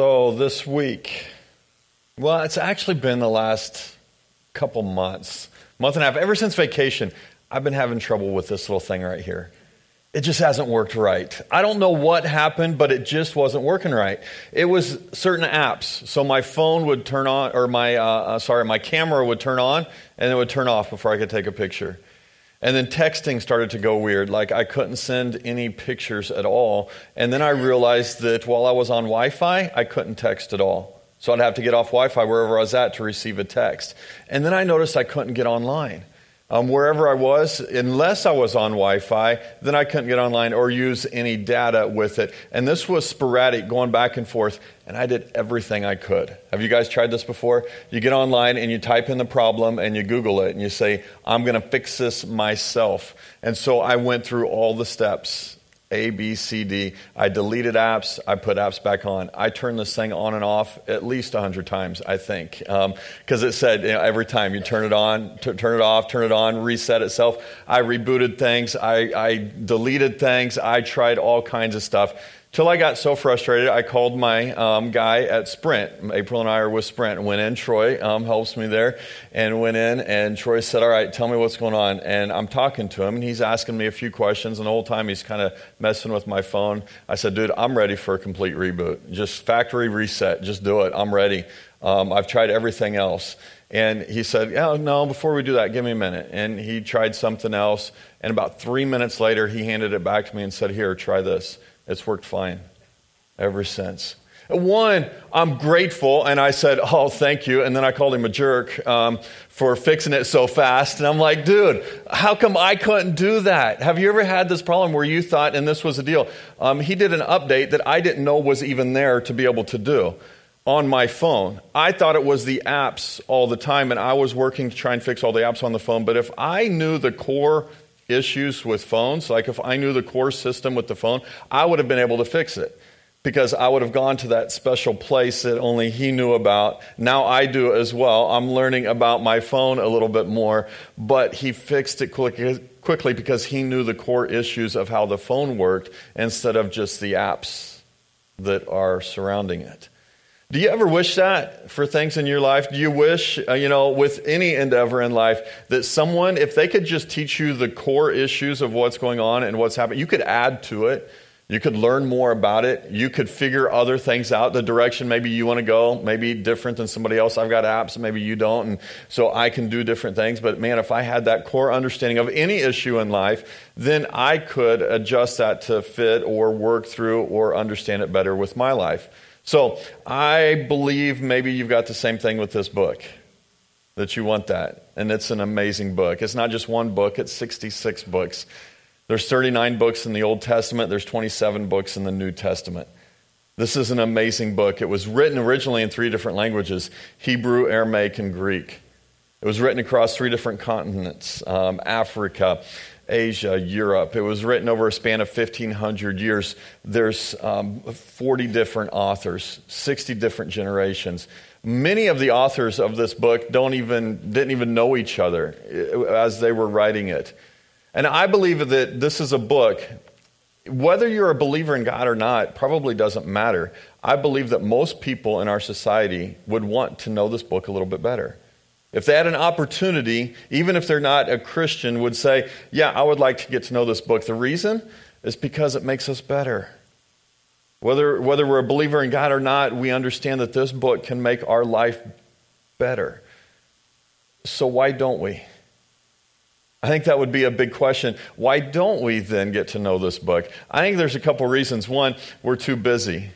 So, this week, well, it's actually been the last couple months, month and a half, ever since vacation, I've been having trouble with this little thing right here. It just hasn't worked right. I don't know what happened, but it just wasn't working right. It was certain apps. So my phone would turn on, or my, uh, uh, sorry, my camera would turn on and it would turn off before I could take a picture. And then texting started to go weird. Like I couldn't send any pictures at all. And then I realized that while I was on Wi Fi, I couldn't text at all. So I'd have to get off Wi Fi wherever I was at to receive a text. And then I noticed I couldn't get online um, wherever I was, unless I was on Wi Fi, then I couldn't get online or use any data with it. And this was sporadic, going back and forth, and I did everything I could. Have you guys tried this before? You get online and you type in the problem and you Google it and you say, I'm going to fix this myself. And so I went through all the steps a, B, C, D. I deleted apps. I put apps back on. I turned this thing on and off at least 100 times, I think. Because um, it said you know, every time you turn it on, t- turn it off, turn it on, reset itself. I rebooted things. I, I deleted things. I tried all kinds of stuff. Till I got so frustrated, I called my um, guy at Sprint. April and I are with Sprint. Went in. Troy um, helps me there, and went in. And Troy said, "All right, tell me what's going on." And I'm talking to him, and he's asking me a few questions. And the whole time he's kind of messing with my phone. I said, "Dude, I'm ready for a complete reboot. Just factory reset. Just do it. I'm ready. Um, I've tried everything else." And he said, "Yeah, no. Before we do that, give me a minute." And he tried something else. And about three minutes later, he handed it back to me and said, "Here, try this." It's worked fine ever since. One, I'm grateful, and I said, Oh, thank you. And then I called him a jerk um, for fixing it so fast. And I'm like, Dude, how come I couldn't do that? Have you ever had this problem where you thought, and this was a deal? Um, he did an update that I didn't know was even there to be able to do on my phone. I thought it was the apps all the time, and I was working to try and fix all the apps on the phone. But if I knew the core issues with phones, like if I knew the core system with the phone, I would have been able to fix it because I would have gone to that special place that only he knew about. Now I do as well. I'm learning about my phone a little bit more, but he fixed it quickly because he knew the core issues of how the phone worked instead of just the apps that are surrounding it. Do you ever wish that for things in your life? Do you wish, uh, you know, with any endeavor in life, that someone, if they could just teach you the core issues of what's going on and what's happening, you could add to it? You could learn more about it. You could figure other things out, the direction maybe you want to go, maybe different than somebody else. I've got apps, maybe you don't. And so I can do different things. But man, if I had that core understanding of any issue in life, then I could adjust that to fit or work through or understand it better with my life. So I believe maybe you've got the same thing with this book, that you want that. And it's an amazing book. It's not just one book, it's 66 books. There's 39 books in the Old Testament, there's 27 books in the New Testament. This is an amazing book. It was written originally in three different languages Hebrew, Aramaic, and Greek. It was written across three different continents um, Africa, Asia, Europe. It was written over a span of 1,500 years. There's um, 40 different authors, 60 different generations. Many of the authors of this book don't even, didn't even know each other uh, as they were writing it. And I believe that this is a book, whether you're a believer in God or not, probably doesn't matter. I believe that most people in our society would want to know this book a little bit better. If they had an opportunity, even if they're not a Christian, would say, Yeah, I would like to get to know this book. The reason is because it makes us better. Whether, whether we're a believer in God or not, we understand that this book can make our life better. So, why don't we? I think that would be a big question. Why don't we then get to know this book? I think there's a couple reasons. One, we're too busy.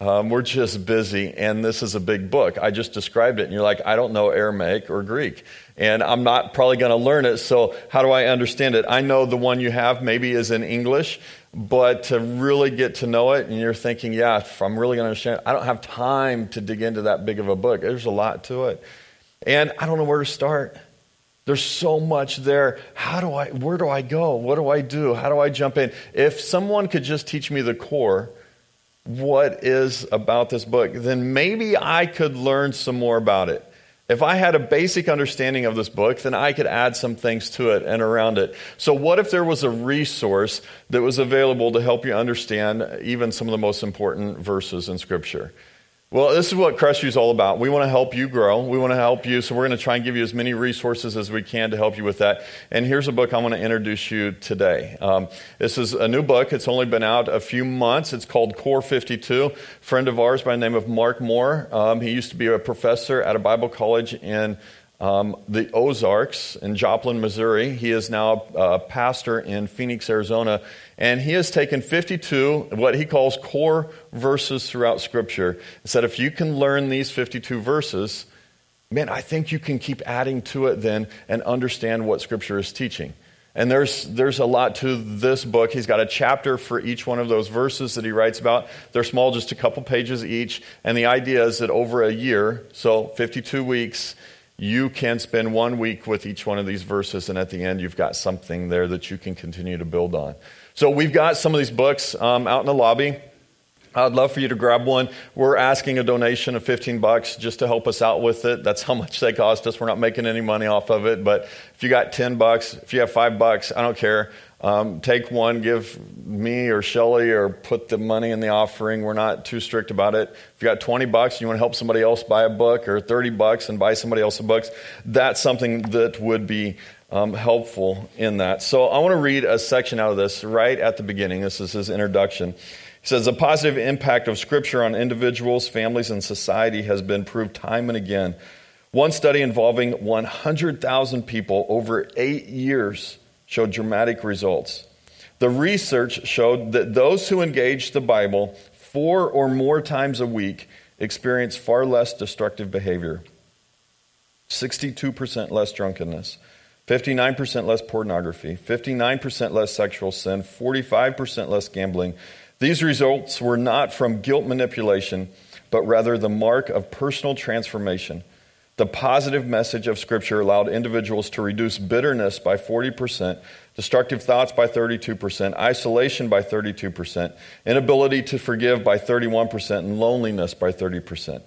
Um, we're just busy, and this is a big book. I just described it, and you're like, I don't know Aramaic or Greek, and I'm not probably going to learn it, so how do I understand it? I know the one you have maybe is in English, but to really get to know it, and you're thinking, yeah, if I'm really going to understand it, I don't have time to dig into that big of a book. There's a lot to it. And I don't know where to start. There's so much there. How do I, where do I go? What do I do? How do I jump in? If someone could just teach me the core, what is about this book, then maybe I could learn some more about it. If I had a basic understanding of this book, then I could add some things to it and around it. So, what if there was a resource that was available to help you understand even some of the most important verses in Scripture? Well, this is what Crestview is all about. We want to help you grow. We want to help you, so we're going to try and give you as many resources as we can to help you with that. And here's a book I want to introduce you today. Um, this is a new book. It's only been out a few months. It's called Core 52. A friend of ours by the name of Mark Moore. Um, he used to be a professor at a Bible college in um, the Ozarks in Joplin, Missouri. He is now a pastor in Phoenix, Arizona. And he has taken 52, what he calls core verses throughout Scripture, and said, if you can learn these 52 verses, man, I think you can keep adding to it then and understand what Scripture is teaching. And there's, there's a lot to this book. He's got a chapter for each one of those verses that he writes about. They're small, just a couple pages each. And the idea is that over a year, so 52 weeks, you can spend one week with each one of these verses, and at the end, you've got something there that you can continue to build on. So we've got some of these books um, out in the lobby. I'd love for you to grab one. We're asking a donation of 15 bucks just to help us out with it. That's how much they cost us. We're not making any money off of it. But if you got 10 bucks, if you have 5 bucks, I don't care. Um, take one, give me or Shelly or put the money in the offering. We're not too strict about it. If you got 20 bucks, and you want to help somebody else buy a book or 30 bucks and buy somebody else a book, that's something that would be um, helpful in that. So I want to read a section out of this right at the beginning. This is his introduction. He says, The positive impact of Scripture on individuals, families, and society has been proved time and again. One study involving 100,000 people over eight years showed dramatic results. The research showed that those who engaged the Bible four or more times a week experienced far less destructive behavior, 62% less drunkenness, 59% less pornography, 59% less sexual sin, 45% less gambling. These results were not from guilt manipulation, but rather the mark of personal transformation. The positive message of Scripture allowed individuals to reduce bitterness by 40%, destructive thoughts by 32%, isolation by 32%, inability to forgive by 31%, and loneliness by 30%.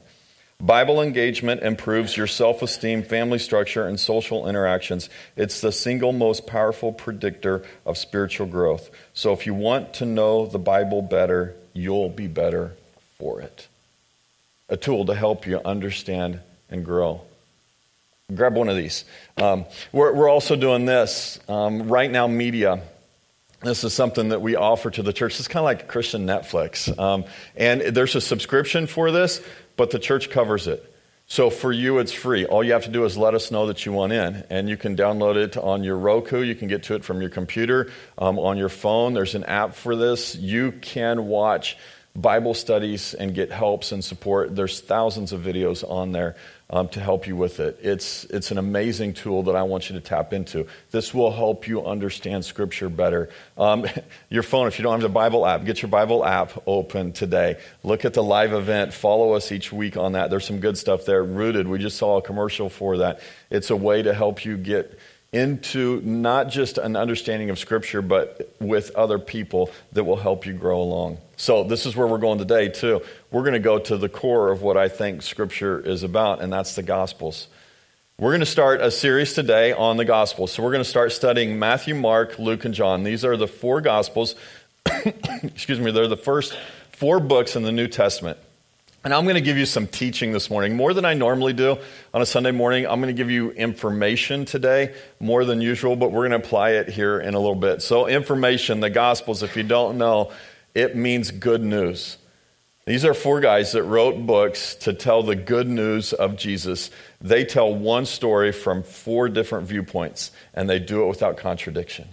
Bible engagement improves your self esteem, family structure, and social interactions. It's the single most powerful predictor of spiritual growth. So, if you want to know the Bible better, you'll be better for it. A tool to help you understand and grow. Grab one of these. Um, we're, we're, also doing this um, RightNow, media. This is something that we offer to the church. It's kind of like Christian Netflix. Um, and there's a subscription for this, but the church covers it. So for you, it's free. All you have to do is let us know that you want in, and you can download it on your Roku. You can get to it from your computer, um, on your phone. There's an app for this. You can watch Bible studies and get helps and support. There's thousands of videos on there um, to help you with it. It's, it's an amazing tool that I want you to tap into. This will help you understand Scripture better. Um, your phone, if you don't have the Bible app, get your Bible app open today. Look at the live event. Follow us each week on that. There's some good stuff there. Rooted, we just saw a commercial for that. It's a way to help you get into not just an understanding of Scripture, but with other people that will help you grow along. So, this is where we're going today, too. We're going to go to the core of what I think Scripture is about, and that's the Gospels. We're going to start a series today on the Gospels. So, we're going to start studying Matthew, Mark, Luke, and John. These are the four Gospels. Excuse me, they're the first four books in the New Testament. And I'm going to give you some teaching this morning, more than I normally do on a Sunday morning. I'm going to give you information today, more than usual, but we're going to apply it here in a little bit. So, information, the Gospels, if you don't know, it means good news. These are four guys that wrote books to tell the good news of Jesus. They tell one story from four different viewpoints, and they do it without contradiction.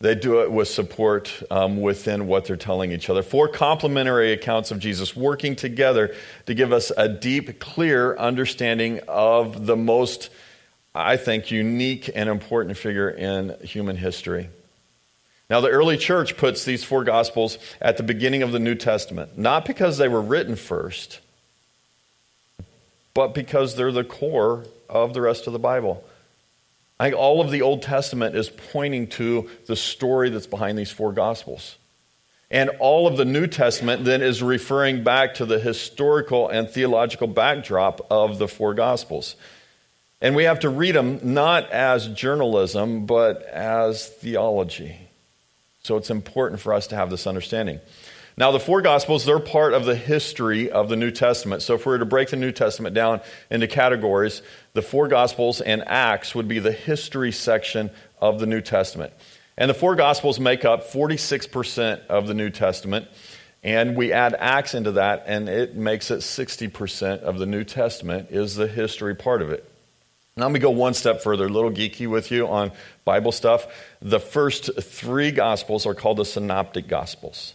They do it with support um, within what they're telling each other. Four complementary accounts of Jesus working together to give us a deep, clear understanding of the most, I think, unique and important figure in human history. Now, the early church puts these four gospels at the beginning of the New Testament, not because they were written first, but because they're the core of the rest of the Bible. I think all of the Old Testament is pointing to the story that's behind these four Gospels. And all of the New Testament then is referring back to the historical and theological backdrop of the four Gospels. And we have to read them not as journalism, but as theology. So it's important for us to have this understanding. Now, the four Gospels, they're part of the history of the New Testament. So, if we were to break the New Testament down into categories, the four Gospels and Acts would be the history section of the New Testament. And the four Gospels make up 46% of the New Testament. And we add Acts into that, and it makes it 60% of the New Testament is the history part of it. Now, let me go one step further, a little geeky with you on Bible stuff. The first three Gospels are called the Synoptic Gospels.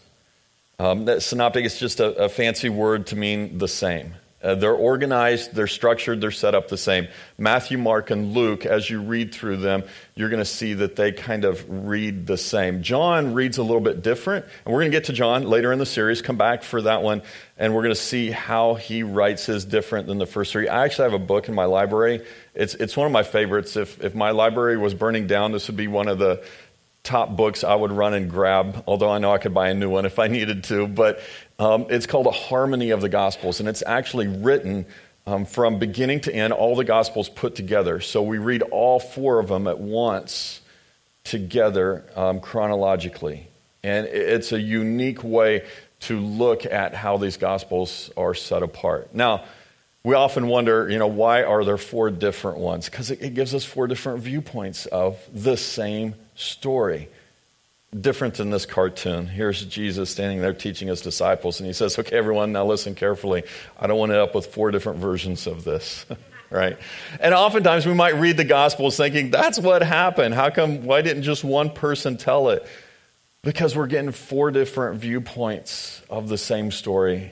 Um, synoptic is just a, a, fancy word to mean the same. Uh, they're organized, they're structured, they're set up the same. Matthew, Mark, and Luke, as you read through them, you're going to see that they kind of read the same. John reads a little bit different, and we're going to get to John later in the series. Come back for that one, and we're going to see how he writes his different than the first three. I actually have a book in my library. It's, it's one of my favorites. If, if my library was burning down, this would be one of the top books I would run and grab, although I know I could buy a new one if I needed to. But um, it's called A Harmony of the Gospels, and it's actually written um, from beginning to end, all the Gospels put together. So we read all four of them at once together um, chronologically. And it's a unique way to look at how these Gospels are set apart. Now, we often wonder, you know, why are there four different ones? Because it, it gives us four different viewpoints of the same story. Different than this cartoon. Here's Jesus standing there teaching his disciples, and he says, Okay, everyone, now listen carefully. I don't want to end up with four different versions of this. right? And oftentimes we might read the Gospels thinking, That's what happened. How come, why didn't just one person tell it? Because we're getting four different viewpoints of the same story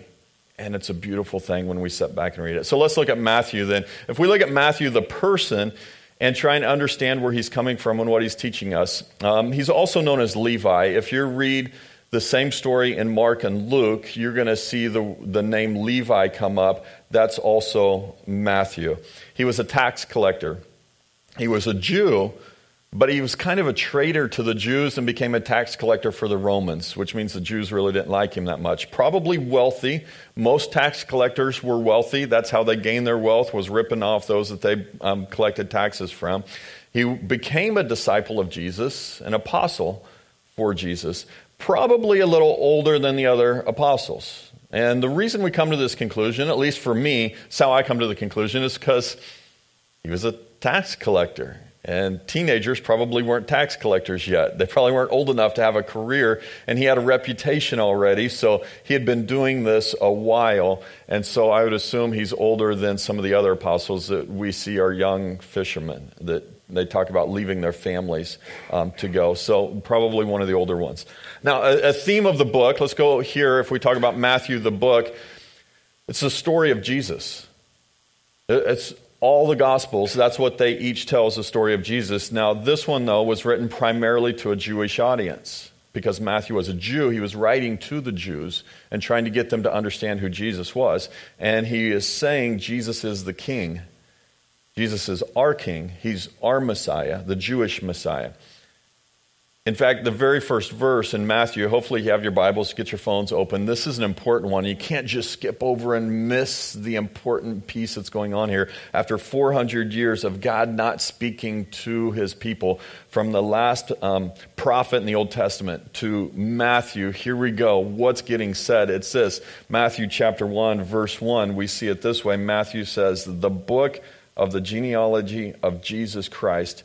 and it's a beautiful thing when we sit back and read it. So let's look at Matthew then. If we look at Matthew, the person, and try and understand where he's coming from and what he's teaching us. Um, he's also known as Levi. If you read the same story in Mark and Luke, you're going to see the, the name Levi come up. That's also Matthew. He was a tax collector. He was a Jew, but he was kind of a traitor to the Jews and became a tax collector for the Romans, which means the Jews really didn't like him that much. Probably wealthy. Most tax collectors were wealthy. That's how they gained their wealth, was ripping off those that they um, collected taxes from. He became a disciple of Jesus, an apostle for Jesus, probably a little older than the other apostles. And the reason we come to this conclusion, at least for me, it's how I come to the conclusion, is because he was a tax collector. And teenagers probably weren't tax collectors yet. They probably weren't old enough to have a career, and he had a reputation already, so he had been doing this a while. And so I would assume he's older than some of the other apostles that we see are young fishermen that they talk about leaving their families um, to go. So probably one of the older ones. Now, a, a theme of the book, let's go here if we talk about Matthew, the book, it's the story of Jesus. It's all the Gospels, that's what they each tells the story of Jesus. Now, this one, though, was written primarily to a Jewish audience. Because Matthew was a Jew, he was writing to the Jews and trying to get them to understand who Jesus was. And he is saying Jesus is the king. Jesus is our king. He's our Messiah, the Jewish Messiah. In fact, the very first verse in Matthew, hopefully you have your Bibles, get your phones open. This is an important one. You can't just skip over and miss the important piece that's going on here. After 400 years of God not speaking to his people, from the last um, prophet in the Old Testament to Matthew, here we go. What's getting said? It's this Matthew chapter 1, verse 1. We see it this way Matthew says, The book of the genealogy of Jesus Christ,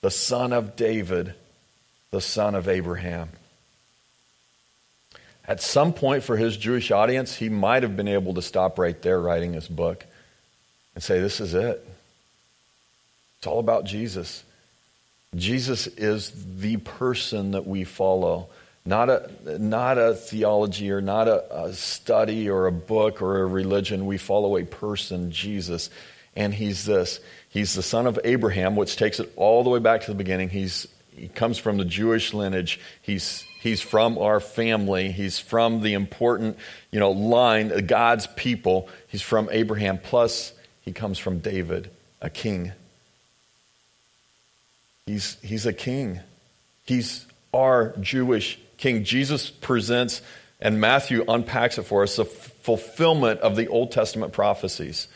the son of David the son of Abraham. At some point for his Jewish audience, he might have been able to stop right there writing his book and say, This is it. It's all about Jesus. Jesus is the person that we follow, not a, not a theology or not a, a study or a book or a religion. We follow a person, Jesus. And he's this. He's the son of Abraham, which takes it all the way back to the beginning. He's he comes from the Jewish lineage. He's, he's from our family. He's from the important, you know, line, uh, God's people. He's from Abraham. Plus, he comes from David, a king. He's, he's a king. He's our Jewish king. Jesus presents, and Matthew unpacks it for us, the fulfillment of the Old Testament prophecies.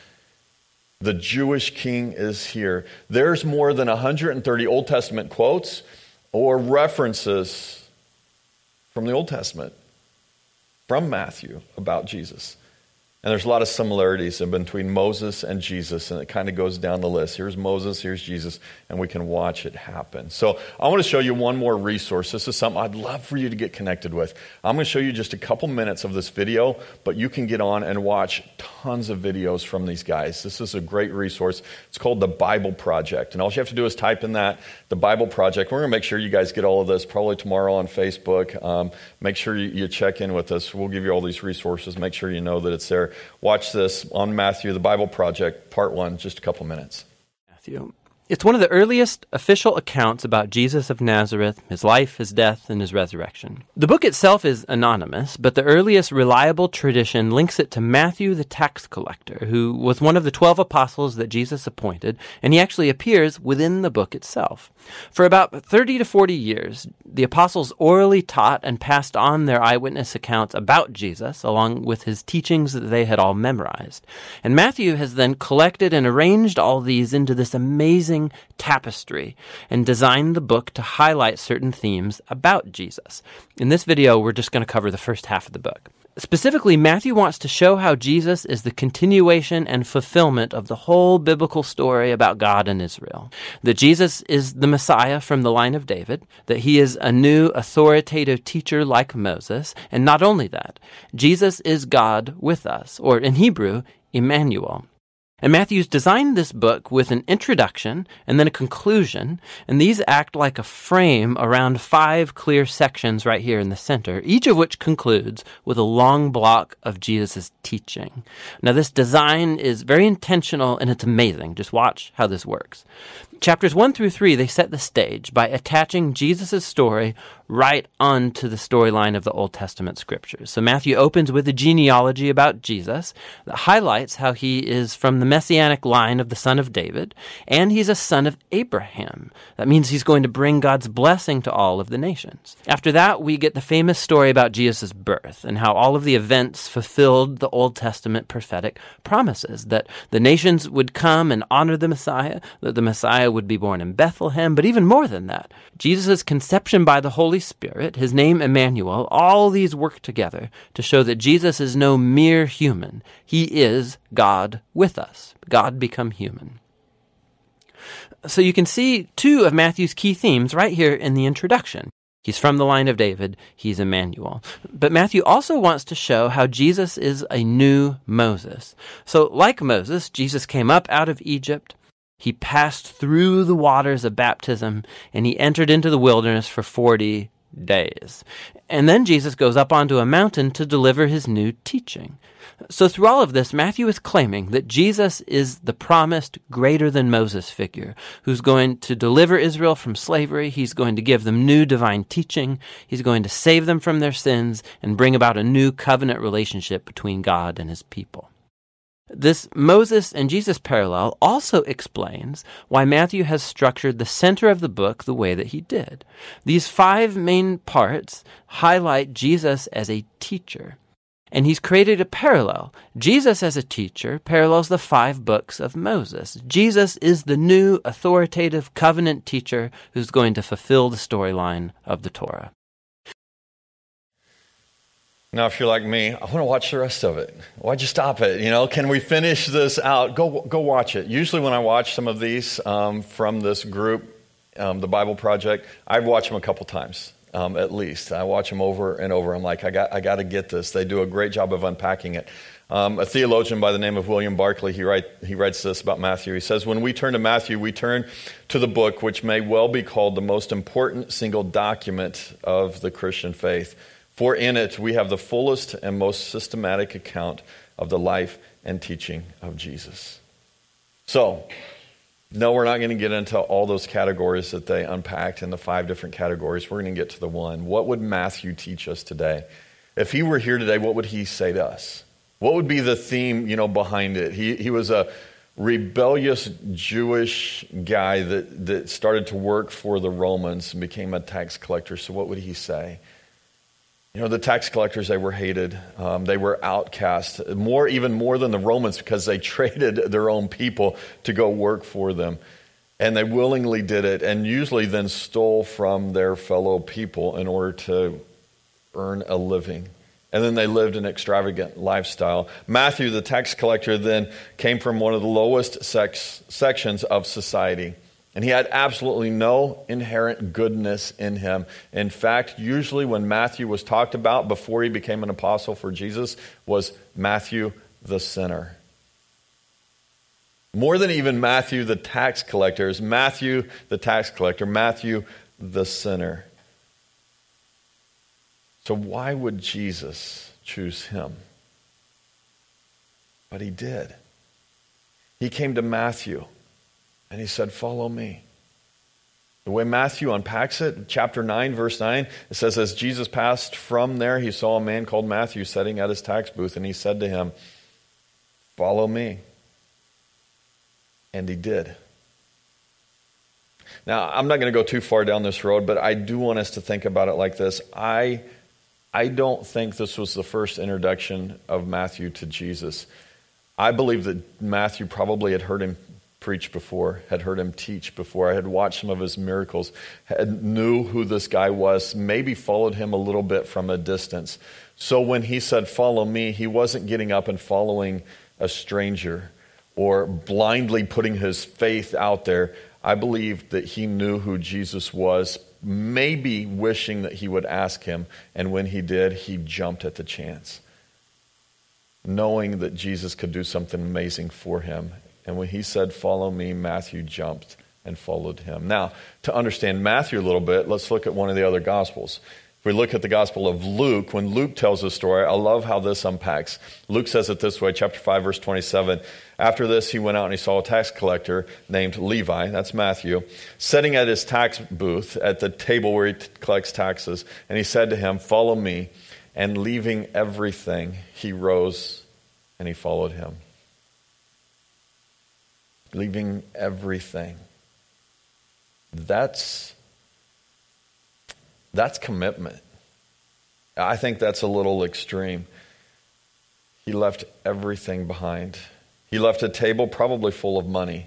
The Jewish king is here. There's more than 130 Old Testament quotes or references from the Old Testament, from Matthew, about Jesus. And there's a lot of similarities between Moses and Jesus, and it kind of goes down the list. Here's Moses, here's Jesus, and we can watch it happen. So I want to show you one more resource. This is something I'd love for you to get connected with. I'm going to show you just a couple minutes of this video, but you can get on and watch tons of videos from these guys. This is a great resource. It's called the Bible Project. And all you have to do is type in that, the Bible Project. We're going to make sure you guys get all of this probably tomorrow on Facebook. Um, make sure you, you check in with us. We'll give you all these resources. Make sure you know that it's there. Watch this on Matthew, the Bible Project, part one, just a couple minutes. Matthew. It's one of the earliest official accounts about Jesus of Nazareth, his life, his death, and his resurrection. The book itself is anonymous, but the earliest reliable tradition links it to Matthew the tax collector, who was one of the twelve apostles that Jesus appointed, and he actually appears within the book itself. For about 30 to 40 years, the apostles orally taught and passed on their eyewitness accounts about Jesus, along with his teachings that they had all memorized. And Matthew has then collected and arranged all these into this amazing tapestry and designed the book to highlight certain themes about Jesus. In this video, we're just going to cover the first half of the book. Specifically, Matthew wants to show how Jesus is the continuation and fulfillment of the whole biblical story about God and Israel. That Jesus is the Messiah from the line of David, that he is a new authoritative teacher like Moses, and not only that, Jesus is God with us, or in Hebrew, Emmanuel. And Matthew's designed this book with an introduction and then a conclusion, and these act like a frame around five clear sections right here in the center, each of which concludes with a long block of Jesus' teaching. Now, this design is very intentional and it's amazing. Just watch how this works. Chapters 1 through 3, they set the stage by attaching Jesus' story right onto the storyline of the Old Testament scriptures. So Matthew opens with a genealogy about Jesus that highlights how he is from the messianic line of the son of David, and he's a son of Abraham. That means he's going to bring God's blessing to all of the nations. After that, we get the famous story about Jesus' birth and how all of the events fulfilled the Old Testament prophetic promises that the nations would come and honor the Messiah, that the Messiah Messiah would be born in Bethlehem, but even more than that, Jesus' conception by the Holy Spirit, his name Emmanuel, all these work together to show that Jesus is no mere human. He is God with us, God become human. So you can see two of Matthew's key themes right here in the introduction. He's from the line of David. He's Emmanuel. But Matthew also wants to show how Jesus is a new Moses. So, like Moses, Jesus came up out of Egypt. He passed through the waters of baptism and he entered into the wilderness for 40 days. And then Jesus goes up onto a mountain to deliver his new teaching. So, through all of this, Matthew is claiming that Jesus is the promised greater than Moses figure who's going to deliver Israel from slavery. He's going to give them new divine teaching. He's going to save them from their sins and bring about a new covenant relationship between God and his people. This Moses and Jesus parallel also explains why Matthew has structured the center of the book the way that he did. These five main parts highlight Jesus as a teacher. And he's created a parallel. Jesus as a teacher parallels the five books of Moses. Jesus is the new authoritative covenant teacher who's going to fulfill the storyline of the Torah. Now, if you're like me, I want to watch the rest of it. Why'd you stop it? You know, can we finish this out? Go, go watch it. Usually, when I watch some of these um, from this group, um, the Bible Project, I've watched them a couple times. Um, at least I watch them over and over. I'm like, I got, I got to get this. They do a great job of unpacking it. Um, a theologian by the name of William Barclay, he, write, he writes this about Matthew. He says, When we turn to Matthew, we turn to the book which may well be called the most important single document of the Christian faith. For in it we have the fullest and most systematic account of the life and teaching of Jesus. So, no, we're not going to get into all those categories that they unpacked in the five different categories. We're going to get to the one. What would Matthew teach us today? If he were here today, what would he say to us? What would be the theme, you know, behind it? He, he was a rebellious Jewish guy that, that started to work for the Romans and became a tax collector. So what would he say? You know, the tax collectors, they were hated. Um, they were outcast, more, even more than the Romans because they traded their own people to go work for them. And they willingly did it and usually then stole from their fellow people in order to earn a living. And then they lived an extravagant lifestyle. Matthew, the tax collector, then came from one of the lowest sex, sections of society. And he had absolutely no inherent goodness in him. In fact, usually when Matthew was talked about before he became an apostle for Jesus, was Matthew the sinner. More than even Matthew the tax collector, is Matthew the tax collector, Matthew the sinner. So, why would Jesus choose him? But he did. He came to Matthew and he said, Follow me. The way Matthew unpacks it, chapter 9, verse 9, it says, As Jesus passed from there, he saw a man called Matthew sitting at his tax booth, and he said to him, Follow me. And he did. Now, I'm not going to go too far down this road, but I do want us to think about it like this. I I don't think this was the first introduction of Matthew to Jesus. I believe that Matthew probably had heard him preach before, had heard him teach before. I had watched some of his miracles, had, knew who this guy was, maybe followed him a little bit from a distance. So when he said, Follow me, he wasn't getting up and following a stranger or blindly putting his faith out there. I believe that he knew who Jesus was maybe wishing that he would ask him. And when he did, he jumped at the chance, knowing that Jesus could do something amazing for him. And when he said, Follow me, Matthew jumped and followed him. Now, to understand Matthew a little bit, let's look at one of the other Gospels. If we look at the Gospel of Luke, when Luke tells the story, I love how this unpacks. Luke says it this way, chapter 5, verse 27. After this, he went out and he saw a tax collector named Levi, that's Matthew, sitting at his tax booth at the table where he t- collects taxes. And he said to him, Follow me. And leaving everything, he rose and he followed him. Leaving everything. That's that's commitment. I think that's a little extreme. He left everything behind. He left a table probably full of money.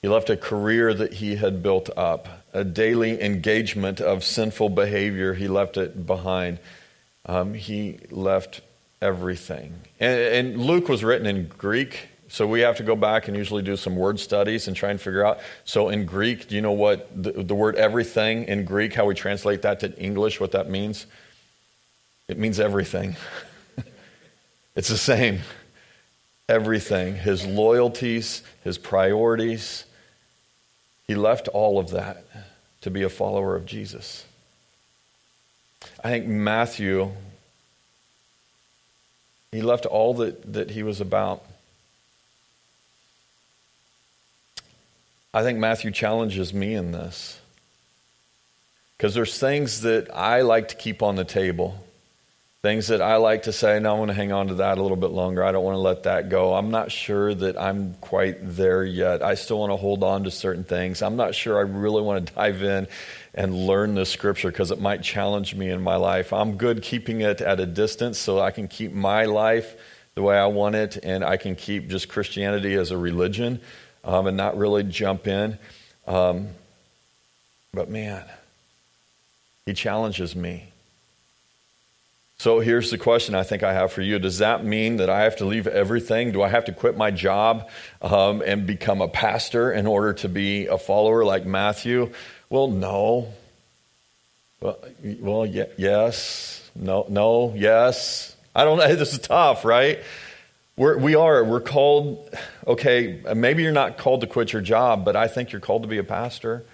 He left a career that he had built up, a daily engagement of sinful behavior. He left it behind. Um, he left everything. And, and Luke was written in Greek. So we have to go back and usually do some word studies and try and figure out. So in Greek, do you know what the, the word everything in Greek, how we translate that to English, what that means? It means everything. it's the same. Everything. His loyalties, his priorities. He left all of that to be a follower of Jesus. I think Matthew, he left all that, that he was about I think Matthew challenges me in this. Because there's things that I like to keep on the table. Things that I like to say, no, I want to hang on to that a little bit longer. I don't want to let that go. I'm not sure that I'm quite there yet. I still want to hold on to certain things. I'm not sure I really want to dive in and learn the scripture because it might challenge me in my life. I'm good keeping it at a distance so I can keep my life the way I want it and I can keep just Christianity as a religion um, and not really jump in. Um, but man, he challenges me. So here's the question I think I have for you. Does that mean that I have to leave everything? Do I have to quit my job um, and become a pastor in order to be a follower like Matthew? Well, no. Well, well yes. No, no, yes. I don't know. This is tough, right? We're, we are. We're called, okay, maybe you're not called to quit your job, but I think you're called to be a pastor.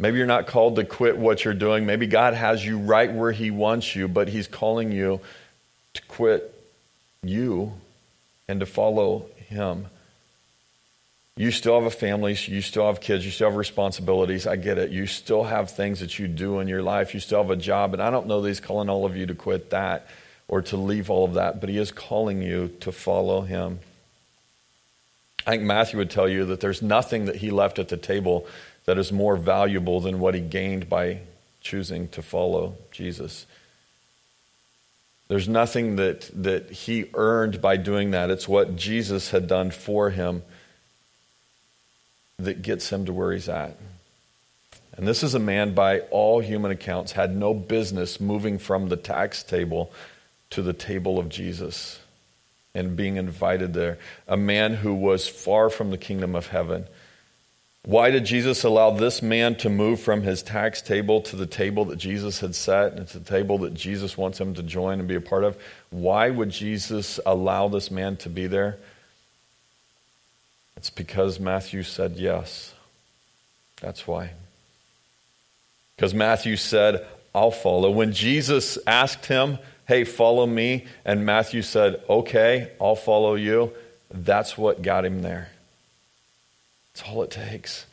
Maybe you're not called to quit what you're doing. Maybe God has you right where He wants you, but He's calling you to quit you and to follow Him. You still have a family, you still have kids, you still have responsibilities. I get it. You still have things that you do in your life, you still have a job, and I don't know that He's calling all of you to quit that or to leave all of that, but he is calling you to follow him. I think Matthew would tell you that there's nothing that he left at the table that is more valuable than what he gained by choosing to follow Jesus. There's nothing that, that he earned by doing that. It's what Jesus had done for him that gets him to where he's at. And this is a man, by all human accounts, had no business moving from the tax table to the table of Jesus and being invited there. A man who was far from the kingdom of heaven. Why did Jesus allow this man to move from his tax table to the table that Jesus had set and to the table that Jesus wants him to join and be a part of? Why would Jesus allow this man to be there? It's because Matthew said yes. That's why. Because Matthew said, I'll follow. When Jesus asked him, Hey, follow me, and Matthew said, Okay, I'll follow you, that's what got him there. That's all it takes.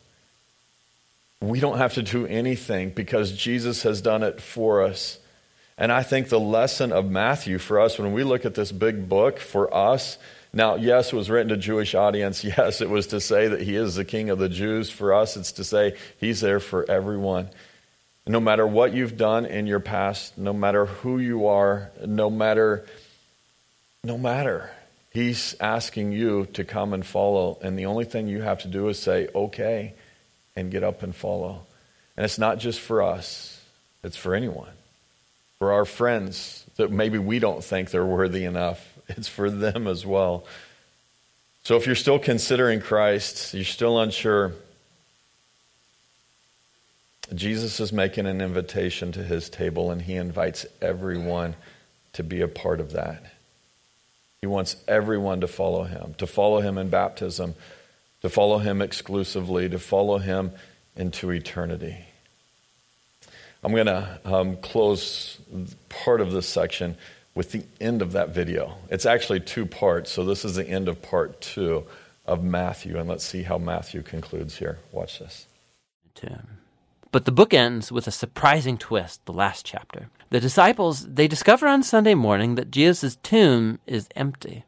We don't have to do anything because Jesus has done it for us. And I think the lesson of Matthew for us, when we look at this big book for us, now, yes, it was written to Jewish audience. Yes, it was to say that he is the king of the Jews. For us, it's to say he's there for everyone. No matter what you've done in your past, no matter who you are, no matter, no matter, he's asking you to come and follow. And the only thing you have to do is say, okay, and get up and follow. And it's not just for us, it's for anyone. For our friends that maybe we don't think they're worthy enough, it's for them as well. So if you're still considering Christ, you're still unsure, Jesus is making an invitation to his table, and he invites everyone to be a part of that. He wants everyone to follow him, to follow him in baptism, to follow him exclusively, to follow him into eternity. I'm going to um, close part of this section with the end of that video. It's actually two parts, so this is the end of part two of Matthew, and let's see how Matthew concludes here. Watch this. Tim. But the book ends with a surprising twist, the last chapter. The disciples, they discover on Sunday morning that Jesus' tomb is empty.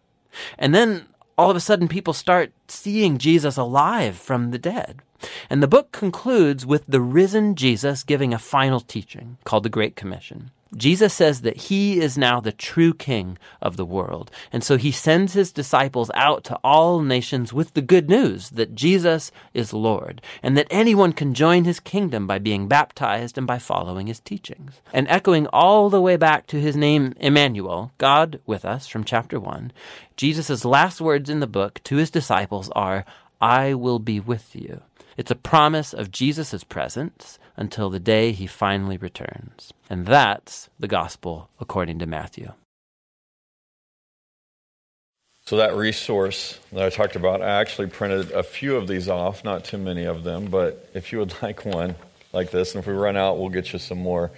And then all of a sudden people start seeing Jesus alive from the dead. And the book concludes with the risen Jesus giving a final teaching called the Great Commission. Jesus says that he is now the true king of the world. And so he sends his disciples out to all nations with the good news that Jesus is Lord and that anyone can join his kingdom by being baptized and by following his teachings. And echoing all the way back to his name Emmanuel, God with us from chapter 1, Jesus' last words in the book to his disciples are, I will be with you. It's a promise of Jesus' presence until the day he finally returns. And that's the gospel according to Matthew. So, that resource that I talked about, I actually printed a few of these off, not too many of them, but if you would like one like this, and if we run out, we'll get you some more.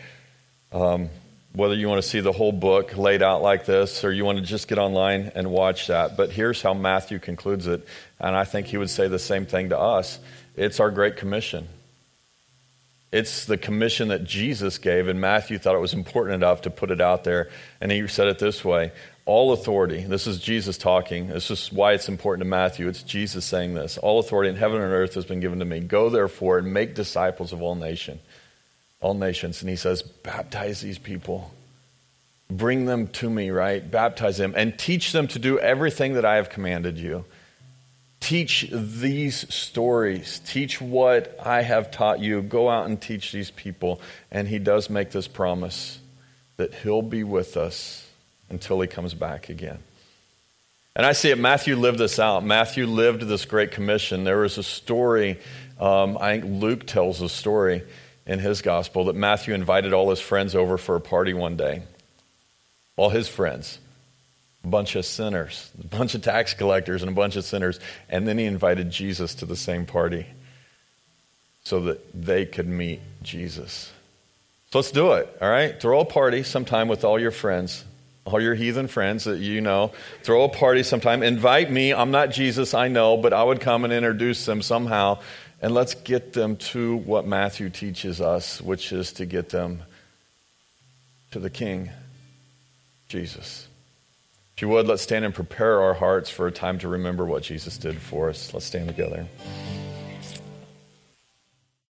Um, whether you want to see the whole book laid out like this or you want to just get online and watch that. But here's how Matthew concludes it, and I think he would say the same thing to us it's our Great Commission. It's the commission that Jesus gave, and Matthew thought it was important enough to put it out there. And he said it this way All authority, this is Jesus talking. This is why it's important to Matthew. It's Jesus saying this All authority in heaven and earth has been given to me. Go therefore and make disciples of all nations. all nations. And he says, Baptize these people. Bring them to me, right? Baptize them and teach them to do everything that I have commanded you teach these stories. Teach what I have taught you. Go out and teach these people. And he does make this promise that he'll be with us until he comes back again. And I see it, Matthew lived this out. Matthew lived this great commission. There was a story, um, I think Luke tells a story in his gospel that Matthew invited all his friends over for a party one day. All his friends a bunch of sinners, a bunch of tax collectors, and a bunch of sinners. And then he invited Jesus to the same party so that they could meet Jesus. So let's do it, all right? Throw a party sometime with all your friends, all your heathen friends that you know. Throw a party sometime. Invite me. I'm not Jesus, I know, but I would come and introduce them somehow. And let's get them to what Matthew teaches us, which is to get them to the King, Jesus. If you would, let's stand and prepare our hearts for a time to remember what Jesus did for us. Let's stand together.